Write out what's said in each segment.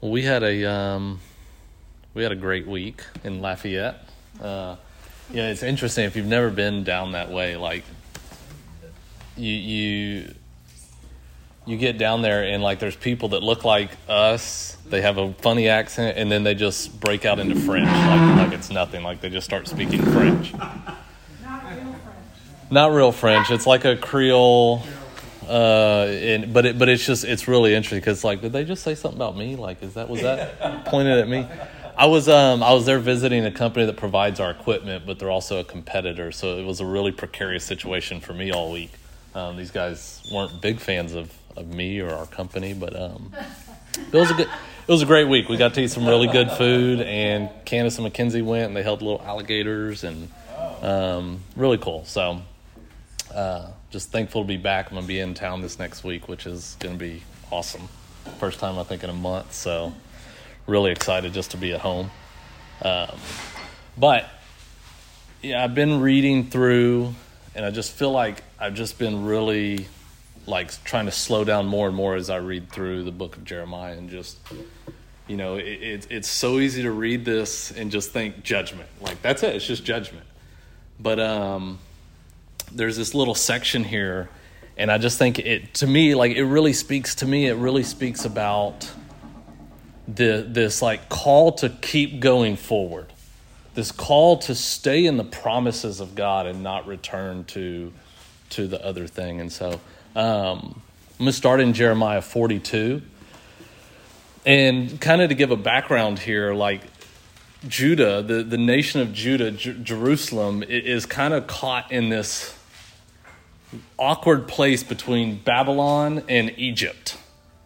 Well, we had a um, we had a great week in Lafayette. Uh, yeah, it's interesting if you've never been down that way. Like you you you get down there and like there's people that look like us. They have a funny accent, and then they just break out into French like like it's nothing. Like they just start speaking French. Not real French. Not real French. It's like a Creole. Uh, and, but it, but it's just it's really interesting because like did they just say something about me? Like is that was that pointed at me? I was um I was there visiting a company that provides our equipment, but they're also a competitor, so it was a really precarious situation for me all week. Um, these guys weren't big fans of, of me or our company, but um, it was a good it was a great week. We got to eat some really good food, and Candace and Mackenzie went and they held little alligators and um, really cool. So uh, just thankful to be back. I'm gonna be in town this next week, which is gonna be awesome. First time I think in a month, so really excited just to be at home. Um, but yeah, I've been reading through, and I just feel like I've just been really like trying to slow down more and more as I read through the book of Jeremiah, and just you know, it, it, it's so easy to read this and just think judgment. Like that's it. It's just judgment. But um, there's this little section here, and I just think it to me like it really speaks to me. It really speaks about the this like call to keep going forward, this call to stay in the promises of God and not return to to the other thing. And so um, I'm gonna start in Jeremiah 42, and kind of to give a background here, like Judah, the, the nation of Judah, J- Jerusalem, is kind of caught in this awkward place between Babylon and Egypt.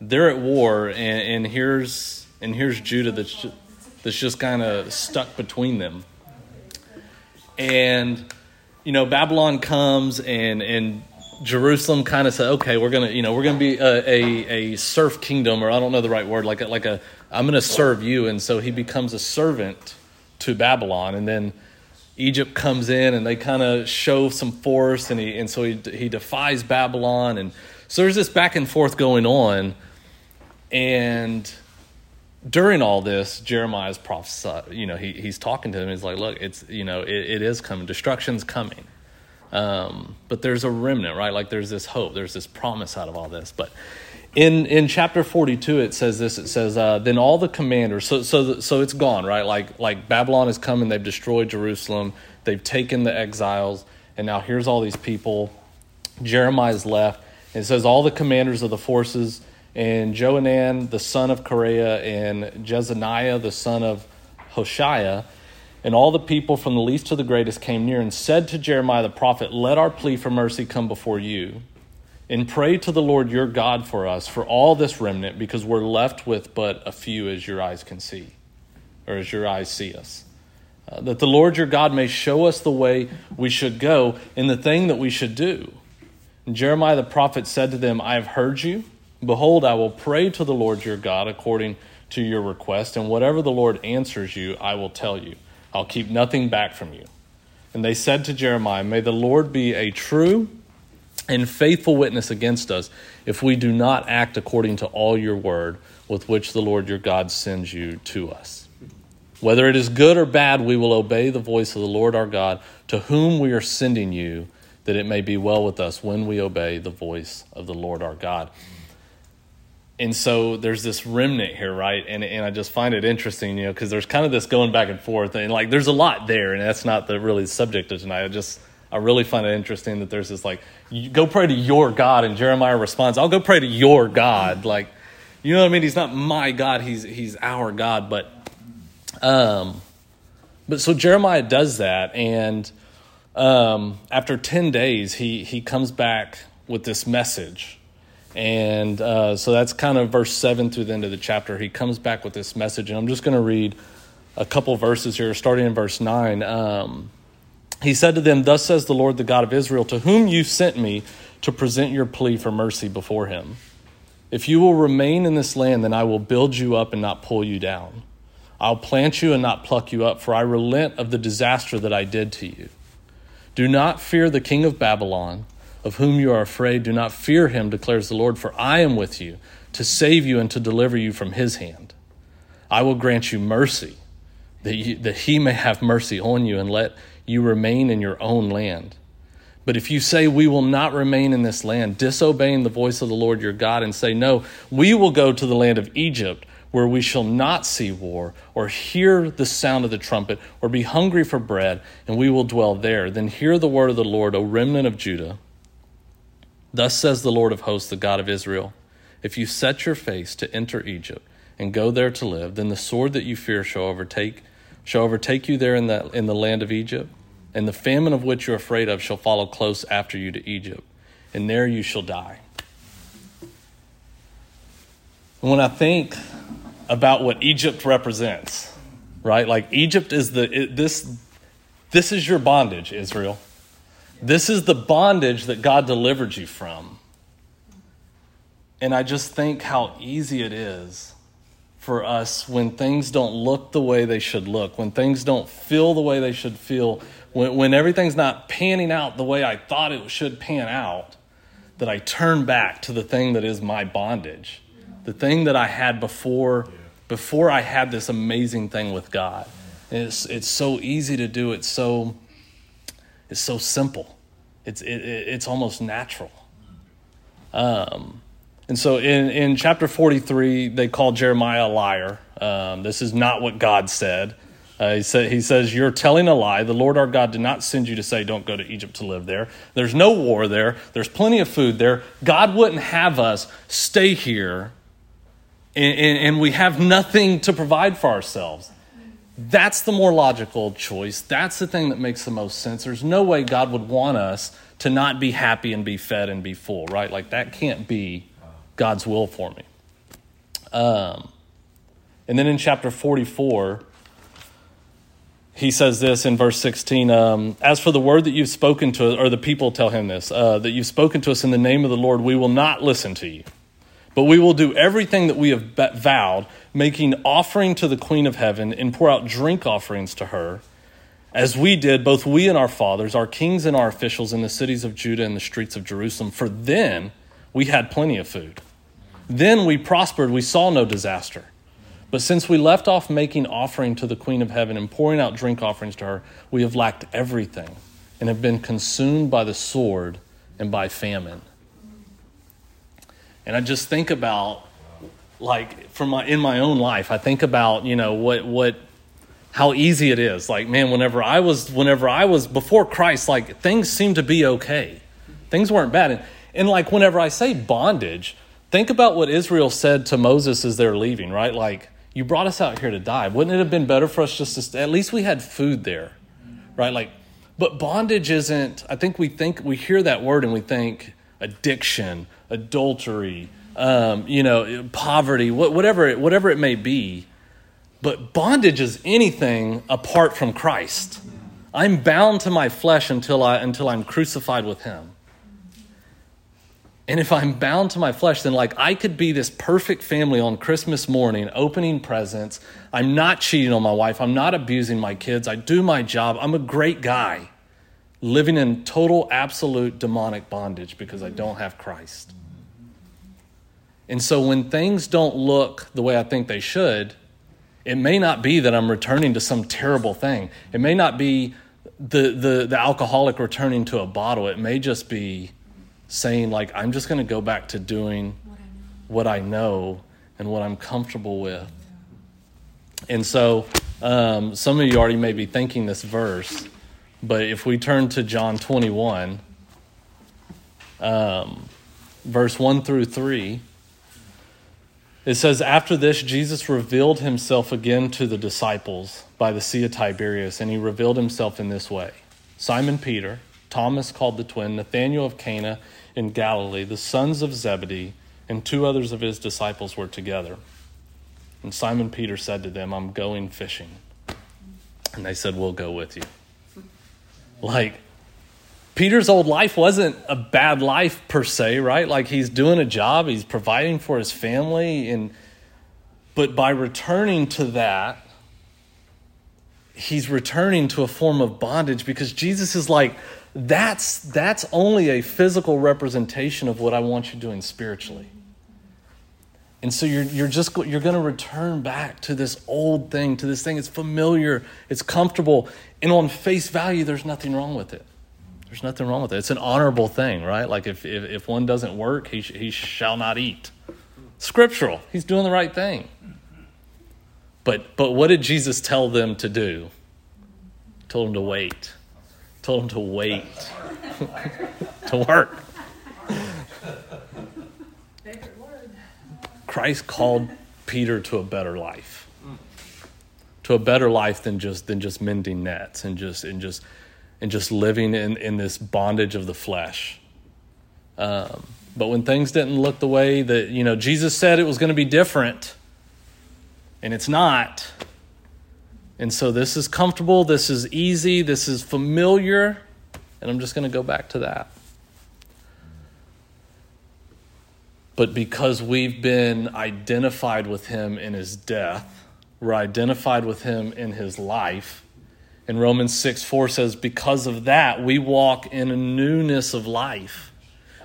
They're at war, and, and here's and here's Judah that's just, that's just kind of stuck between them. And you know, Babylon comes and and Jerusalem kind of said, okay, we're gonna you know we're gonna be a, a, a serf kingdom, or I don't know the right word, like a, like a I'm gonna serve you, and so he becomes a servant to Babylon, and then Egypt comes in and they kind of show some force, and he and so he he defies Babylon, and so there's this back and forth going on, and during all this, Jeremiah's prophesied. You know, he he's talking to them. He's like, look, it's you know, it, it is coming. Destruction's coming. Um, but there's a remnant, right? Like there's this hope. There's this promise out of all this, but in in chapter 42 it says this it says uh, then all the commanders so so so it's gone right? Like like babylon has come and they've destroyed jerusalem. They've taken the exiles. And now here's all these people. Jeremiah's left. And it says all the commanders of the forces and johanan the son of kareah and jezaniah the son of hoshaiah and all the people from the least to the greatest came near and said to jeremiah the prophet let our plea for mercy come before you and pray to the Lord your God for us, for all this remnant, because we're left with but a few as your eyes can see, or as your eyes see us. Uh, that the Lord your God may show us the way we should go and the thing that we should do. And Jeremiah the prophet said to them, I have heard you. Behold, I will pray to the Lord your God according to your request, and whatever the Lord answers you, I will tell you. I'll keep nothing back from you. And they said to Jeremiah, May the Lord be a true and faithful witness against us if we do not act according to all your word with which the Lord your God sends you to us. Whether it is good or bad, we will obey the voice of the Lord our God, to whom we are sending you, that it may be well with us when we obey the voice of the Lord our God. And so there's this remnant here, right? And, and I just find it interesting, you know, because there's kind of this going back and forth, and like there's a lot there, and that's not the really the subject of tonight. I just I really find it interesting that there's this like, go pray to your God, and Jeremiah responds, I'll go pray to your God. Like, you know what I mean? He's not my God, he's he's our God. But um but so Jeremiah does that, and um after ten days he he comes back with this message. And uh, so that's kind of verse 7 through the end of the chapter. He comes back with this message, and I'm just going to read a couple verses here, starting in verse 9. Um, he said to them, Thus says the Lord, the God of Israel, to whom you sent me to present your plea for mercy before him. If you will remain in this land, then I will build you up and not pull you down. I'll plant you and not pluck you up, for I relent of the disaster that I did to you. Do not fear the king of Babylon, of whom you are afraid. Do not fear him, declares the Lord, for I am with you to save you and to deliver you from his hand. I will grant you mercy, that, you, that he may have mercy on you and let you remain in your own land. But if you say, We will not remain in this land, disobeying the voice of the Lord your God, and say, No, we will go to the land of Egypt, where we shall not see war, or hear the sound of the trumpet, or be hungry for bread, and we will dwell there, then hear the word of the Lord, O remnant of Judah. Thus says the Lord of hosts, the God of Israel If you set your face to enter Egypt, and go there to live, then the sword that you fear shall overtake shall overtake you there in the, in the land of Egypt, and the famine of which you're afraid of shall follow close after you to Egypt, and there you shall die. When I think about what Egypt represents, right? Like Egypt is the it, this this is your bondage, Israel. This is the bondage that God delivered you from. And I just think how easy it is for us when things don't look the way they should look, when things don't feel the way they should feel, when, when everything's not panning out the way I thought it should pan out, that I turn back to the thing that is my bondage, the thing that I had before, before I had this amazing thing with God. It's, it's so easy to do. It's so, it's so simple. It's, it, it's almost natural. Um, and so in, in chapter 43, they call Jeremiah a liar. Um, this is not what God said. Uh, he, said, he says, You're telling a lie. The Lord our God did not send you to say, Don't go to Egypt to live there. There's no war there. There's plenty of food there. God wouldn't have us stay here, and, and, and we have nothing to provide for ourselves. That's the more logical choice. That's the thing that makes the most sense. There's no way God would want us to not be happy and be fed and be full, right? Like that can't be God's will for me. Um, and then in chapter 44, he says this in verse 16 um, As for the word that you've spoken to, or the people tell him this, uh, that you've spoken to us in the name of the Lord, we will not listen to you. But we will do everything that we have vowed, making offering to the Queen of Heaven and pour out drink offerings to her, as we did, both we and our fathers, our kings and our officials in the cities of Judah and the streets of Jerusalem. For then we had plenty of food. Then we prospered, we saw no disaster. But since we left off making offering to the Queen of Heaven and pouring out drink offerings to her, we have lacked everything and have been consumed by the sword and by famine. And I just think about, like, from my, in my own life, I think about, you know, what, what, how easy it is. Like, man, whenever I was, whenever I was before Christ, like, things seemed to be okay. Things weren't bad. And, and like, whenever I say bondage, Think about what Israel said to Moses as they're leaving, right? Like, you brought us out here to die. Wouldn't it have been better for us just to, at least we had food there, right? Like, but bondage isn't, I think we think, we hear that word and we think addiction, adultery, um, you know, poverty, whatever it, whatever it may be. But bondage is anything apart from Christ. I'm bound to my flesh until, I, until I'm crucified with Him. And if I'm bound to my flesh, then like I could be this perfect family on Christmas morning, opening presents. I'm not cheating on my wife. I'm not abusing my kids. I do my job. I'm a great guy living in total, absolute demonic bondage because I don't have Christ. And so when things don't look the way I think they should, it may not be that I'm returning to some terrible thing. It may not be the, the, the alcoholic returning to a bottle. It may just be saying like i'm just going to go back to doing what I know and what i'm comfortable with. And so um, some of you already may be thinking this verse but if we turn to john 21 um, verse 1 through 3 it says after this jesus revealed himself again to the disciples by the sea of tiberias and he revealed himself in this way. Simon peter thomas called the twin nathanael of cana in Galilee, the sons of Zebedee and two others of his disciples were together. And Simon Peter said to them, I'm going fishing. And they said, We'll go with you. Like, Peter's old life wasn't a bad life per se, right? Like he's doing a job, he's providing for his family and but by returning to that, he's returning to a form of bondage because Jesus is like, that's, that's only a physical representation of what I want you doing spiritually. And so you're, you're just you're going to return back to this old thing, to this thing. It's familiar, it's comfortable, and on face value, there's nothing wrong with it. There's nothing wrong with it. It's an honorable thing, right? Like if, if, if one doesn't work, he, sh- he shall not eat. Scriptural. He's doing the right thing. But, but what did Jesus tell them to do? Told them to wait. Told him to wait. to work. Christ called Peter to a better life. To a better life than just than just mending nets and just and just and just living in, in this bondage of the flesh. Um, but when things didn't look the way that you know Jesus said it was going to be different, and it's not. And so this is comfortable, this is easy, this is familiar, and I'm just going to go back to that. But because we've been identified with him in his death, we're identified with him in his life. And Romans 6 4 says, Because of that, we walk in a newness of life.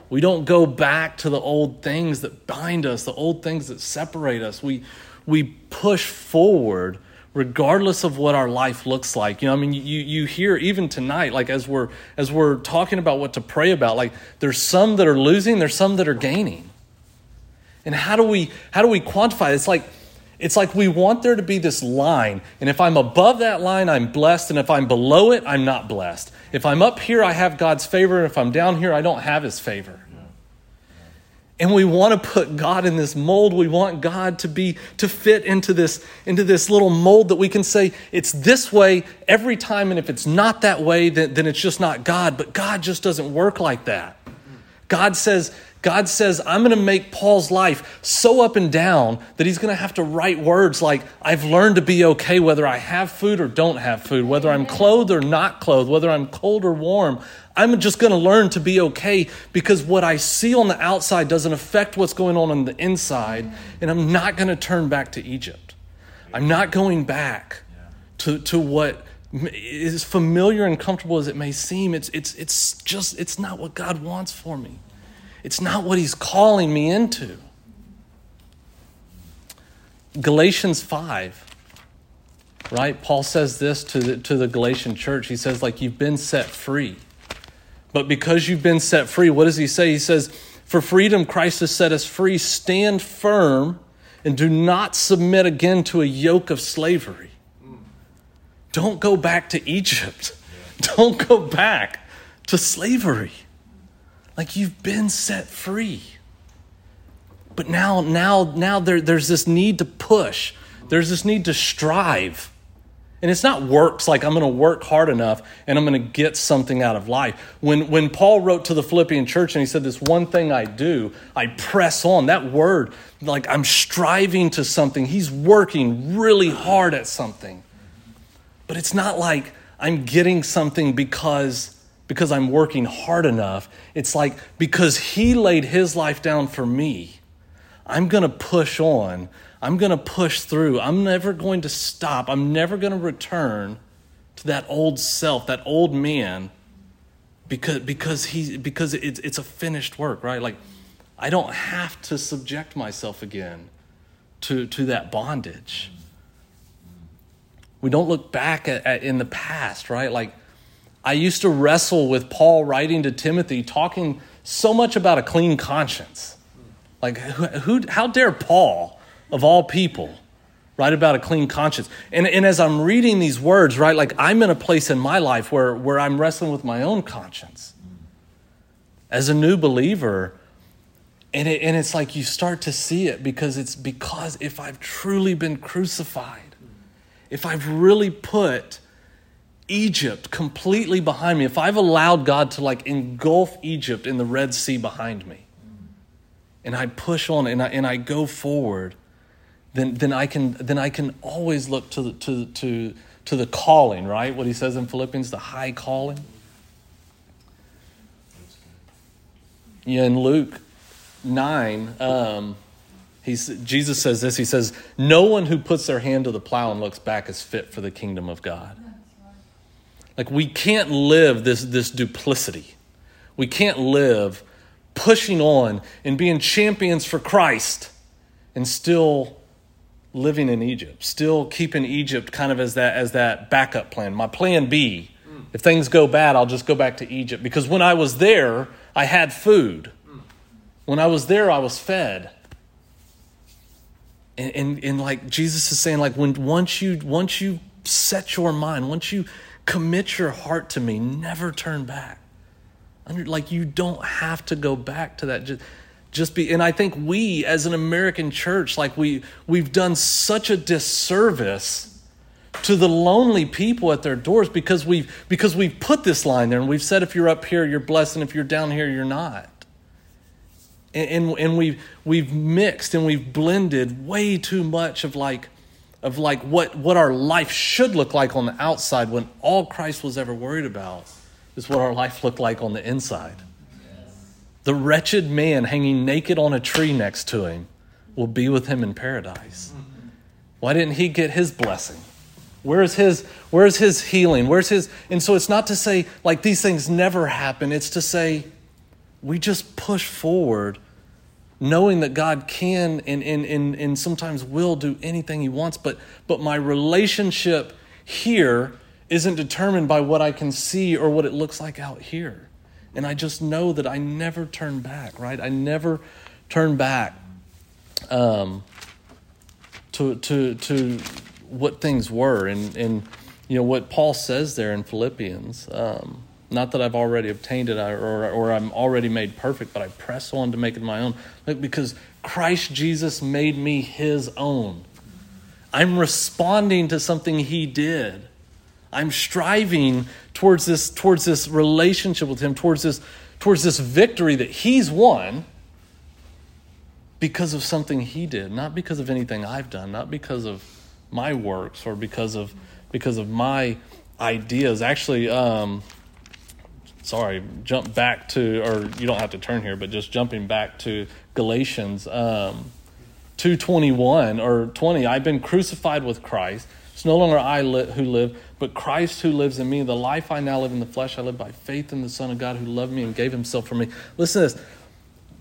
We don't go back to the old things that bind us, the old things that separate us. We, we push forward regardless of what our life looks like. You know, I mean, you, you hear even tonight, like as we're as we're talking about what to pray about, like there's some that are losing, there's some that are gaining. And how do we how do we quantify? It's like it's like we want there to be this line, and if I'm above that line, I'm blessed, and if I'm below it, I'm not blessed. If I'm up here, I have God's favor, and if I'm down here, I don't have his favor. And we want to put God in this mold. We want God to be to fit into this into this little mold that we can say it's this way every time, and if it's not that way, then, then it's just not God. But God just doesn't work like that. God says, God says, I'm going to make Paul's life so up and down that he's going to have to write words like, I've learned to be okay whether I have food or don't have food, whether I'm clothed or not clothed, whether I'm cold or warm. I'm just going to learn to be okay because what I see on the outside doesn't affect what's going on on the inside, and I'm not going to turn back to Egypt. I'm not going back to, to what is familiar and comfortable as it may seem. It's, it's, it's just, it's not what God wants for me. It's not what he's calling me into. Galatians 5, right? Paul says this to the, to the Galatian church. He says, like, you've been set free. But because you've been set free, what does he say? He says, For freedom, Christ has set us free. Stand firm and do not submit again to a yoke of slavery. Don't go back to Egypt. Don't go back to slavery. Like you've been set free. But now, now, now there, there's this need to push. There's this need to strive. And it's not works like I'm going to work hard enough and I'm going to get something out of life. When, when Paul wrote to the Philippian church and he said, This one thing I do, I press on, that word, like I'm striving to something, he's working really hard at something. But it's not like I'm getting something because because I'm working hard enough. It's like because He laid His life down for me, I'm going to push on. I'm going to push through. I'm never going to stop. I'm never going to return to that old self, that old man, because, because, he, because it's, it's a finished work, right? Like, I don't have to subject myself again to, to that bondage. We don't look back at, at in the past, right? Like, I used to wrestle with Paul writing to Timothy, talking so much about a clean conscience. Like, who, who how dare Paul, of all people, write about a clean conscience? And, and as I'm reading these words, right, like I'm in a place in my life where, where I'm wrestling with my own conscience. As a new believer, and, it, and it's like you start to see it because it's because if I've truly been crucified, if I've really put Egypt completely behind me, if I've allowed God to like engulf Egypt in the Red Sea behind me, and I push on and I, and I go forward, then, then, I can, then I can always look to the, to, to, to the calling, right? What he says in Philippians, the high calling. Yeah, in Luke 9, um, he's, Jesus says this He says, No one who puts their hand to the plow and looks back is fit for the kingdom of God. Like we can't live this, this duplicity. We can't live pushing on and being champions for Christ and still living in Egypt, still keeping Egypt kind of as that as that backup plan. My plan B. If things go bad, I'll just go back to Egypt because when I was there, I had food. When I was there, I was fed. And, and, and like Jesus is saying, like when once you once you set your mind, once you commit your heart to me, never turn back. Like you don't have to go back to that. Just, just be and I think we as an American church, like we we've done such a disservice to the lonely people at their doors because we've because we've put this line there and we've said if you're up here you're blessed and if you're down here you're not and, and, and we've we've mixed and we've blended way too much of like of like what what our life should look like on the outside when all Christ was ever worried about is what our life looked like on the inside the wretched man hanging naked on a tree next to him will be with him in paradise why didn't he get his blessing Where's his, where's his healing? Where's his, and so it's not to say like these things never happen. It's to say we just push forward knowing that God can and, and, and, and sometimes will do anything he wants. But, but my relationship here isn't determined by what I can see or what it looks like out here. And I just know that I never turn back, right? I never turn back um, to, to, to what things were and, and you know what Paul says there in Philippians. Um, not that I've already obtained it or, or I'm already made perfect, but I press on to make it my own. Because Christ Jesus made me his own. I'm responding to something he did. I'm striving towards this, towards this relationship with him, towards this, towards this victory that he's won because of something he did, not because of anything I've done, not because of my works or because of because of my ideas. Actually, um, sorry, jump back to, or you don't have to turn here, but just jumping back to Galatians um, two twenty one or twenty. I've been crucified with Christ. It's no longer I li- who live, but Christ who lives in me. The life I now live in the flesh, I live by faith in the Son of God who loved me and gave Himself for me. Listen to this.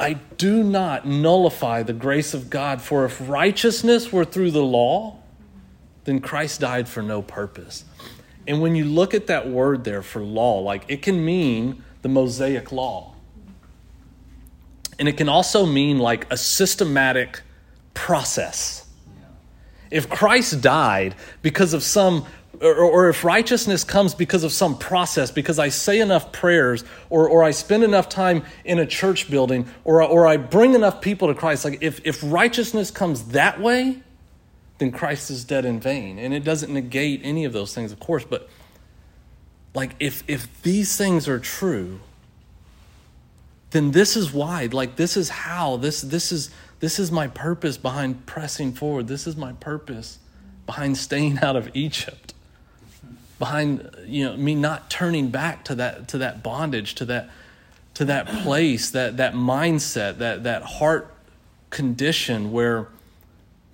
I do not nullify the grace of God, for if righteousness were through the law, then Christ died for no purpose. And when you look at that word there for law, like it can mean the Mosaic law. And it can also mean like a systematic process. If Christ died because of some, or, or, if righteousness comes because of some process, because I say enough prayers, or, or I spend enough time in a church building, or, or I bring enough people to Christ, like if, if righteousness comes that way, then Christ is dead in vain. And it doesn't negate any of those things, of course, but like if if these things are true, then this is why, like this is how, this this is this is my purpose behind pressing forward. This is my purpose behind staying out of Egypt. Behind you know me not turning back to that to that bondage, to that to that place, that that mindset, that that heart condition where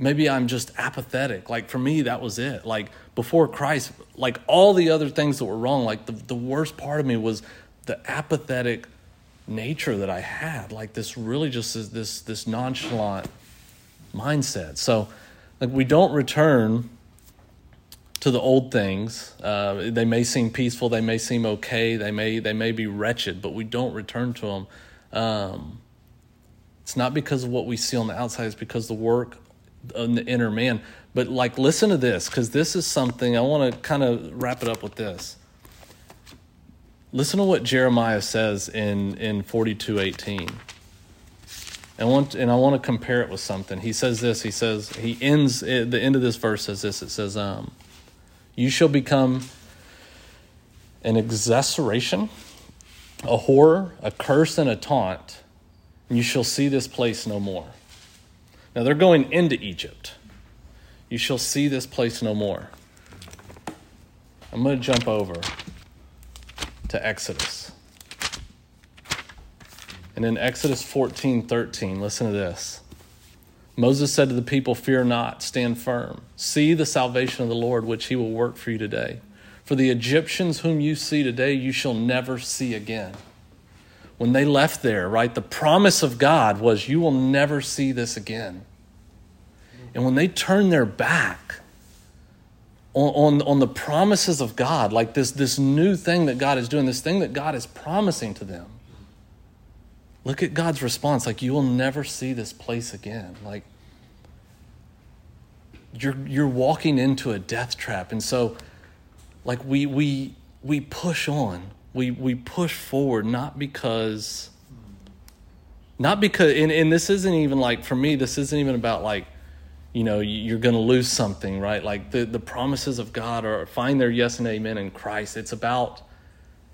maybe I'm just apathetic. Like for me, that was it. Like before Christ, like all the other things that were wrong, like the, the worst part of me was the apathetic nature that I had. Like this really just is this this nonchalant mindset. So like we don't return to the old things. Uh, they may seem peaceful, they may seem okay, they may they may be wretched, but we don't return to them. Um, it's not because of what we see on the outside; it's because the work in the inner man. But like, listen to this because this is something I want to kind of wrap it up with this. Listen to what Jeremiah says in in forty two eighteen. And want and I want to compare it with something. He says this. He says he ends the end of this verse says this. It says, um, "You shall become an exasperation, a horror, a curse, and a taunt. And you shall see this place no more." Now they're going into Egypt. You shall see this place no more. I'm going to jump over to Exodus. And in Exodus 14 13, listen to this. Moses said to the people, Fear not, stand firm. See the salvation of the Lord, which he will work for you today. For the Egyptians whom you see today, you shall never see again. When they left there, right, the promise of God was, You will never see this again. And when they turn their back on, on, on the promises of God, like this, this new thing that God is doing, this thing that God is promising to them, look at God's response. Like, you will never see this place again. Like, you're, you're walking into a death trap. And so, like, we, we, we push on, we, we push forward, not because, not because, and, and this isn't even like, for me, this isn't even about like, you know, you're going to lose something, right? Like the, the promises of God are find their yes and amen in Christ. It's about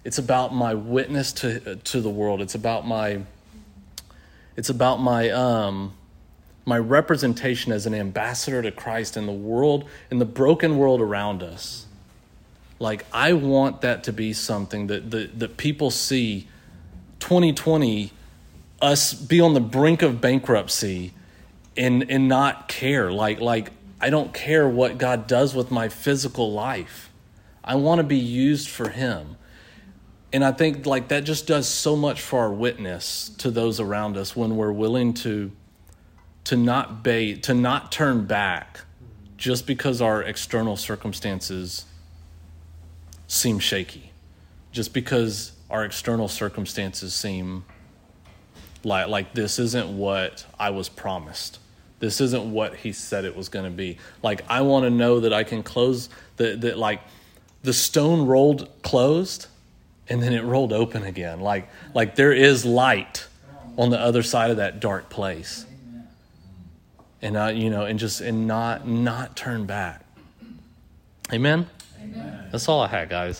it's about my witness to to the world. It's about my it's about my um my representation as an ambassador to Christ in the world in the broken world around us. Like I want that to be something that that, that people see 2020 us be on the brink of bankruptcy and and not care like like I don't care what God does with my physical life. I want to be used for him. And I think like that just does so much for our witness to those around us when we're willing to to not bait, to not turn back just because our external circumstances seem shaky. Just because our external circumstances seem like like this isn't what I was promised. This isn't what he said it was going to be. Like I want to know that I can close that that like the stone rolled closed and then it rolled open again. Like like there is light on the other side of that dark place. And uh, you know, and just and not not turn back. Amen. That's all I had, guys.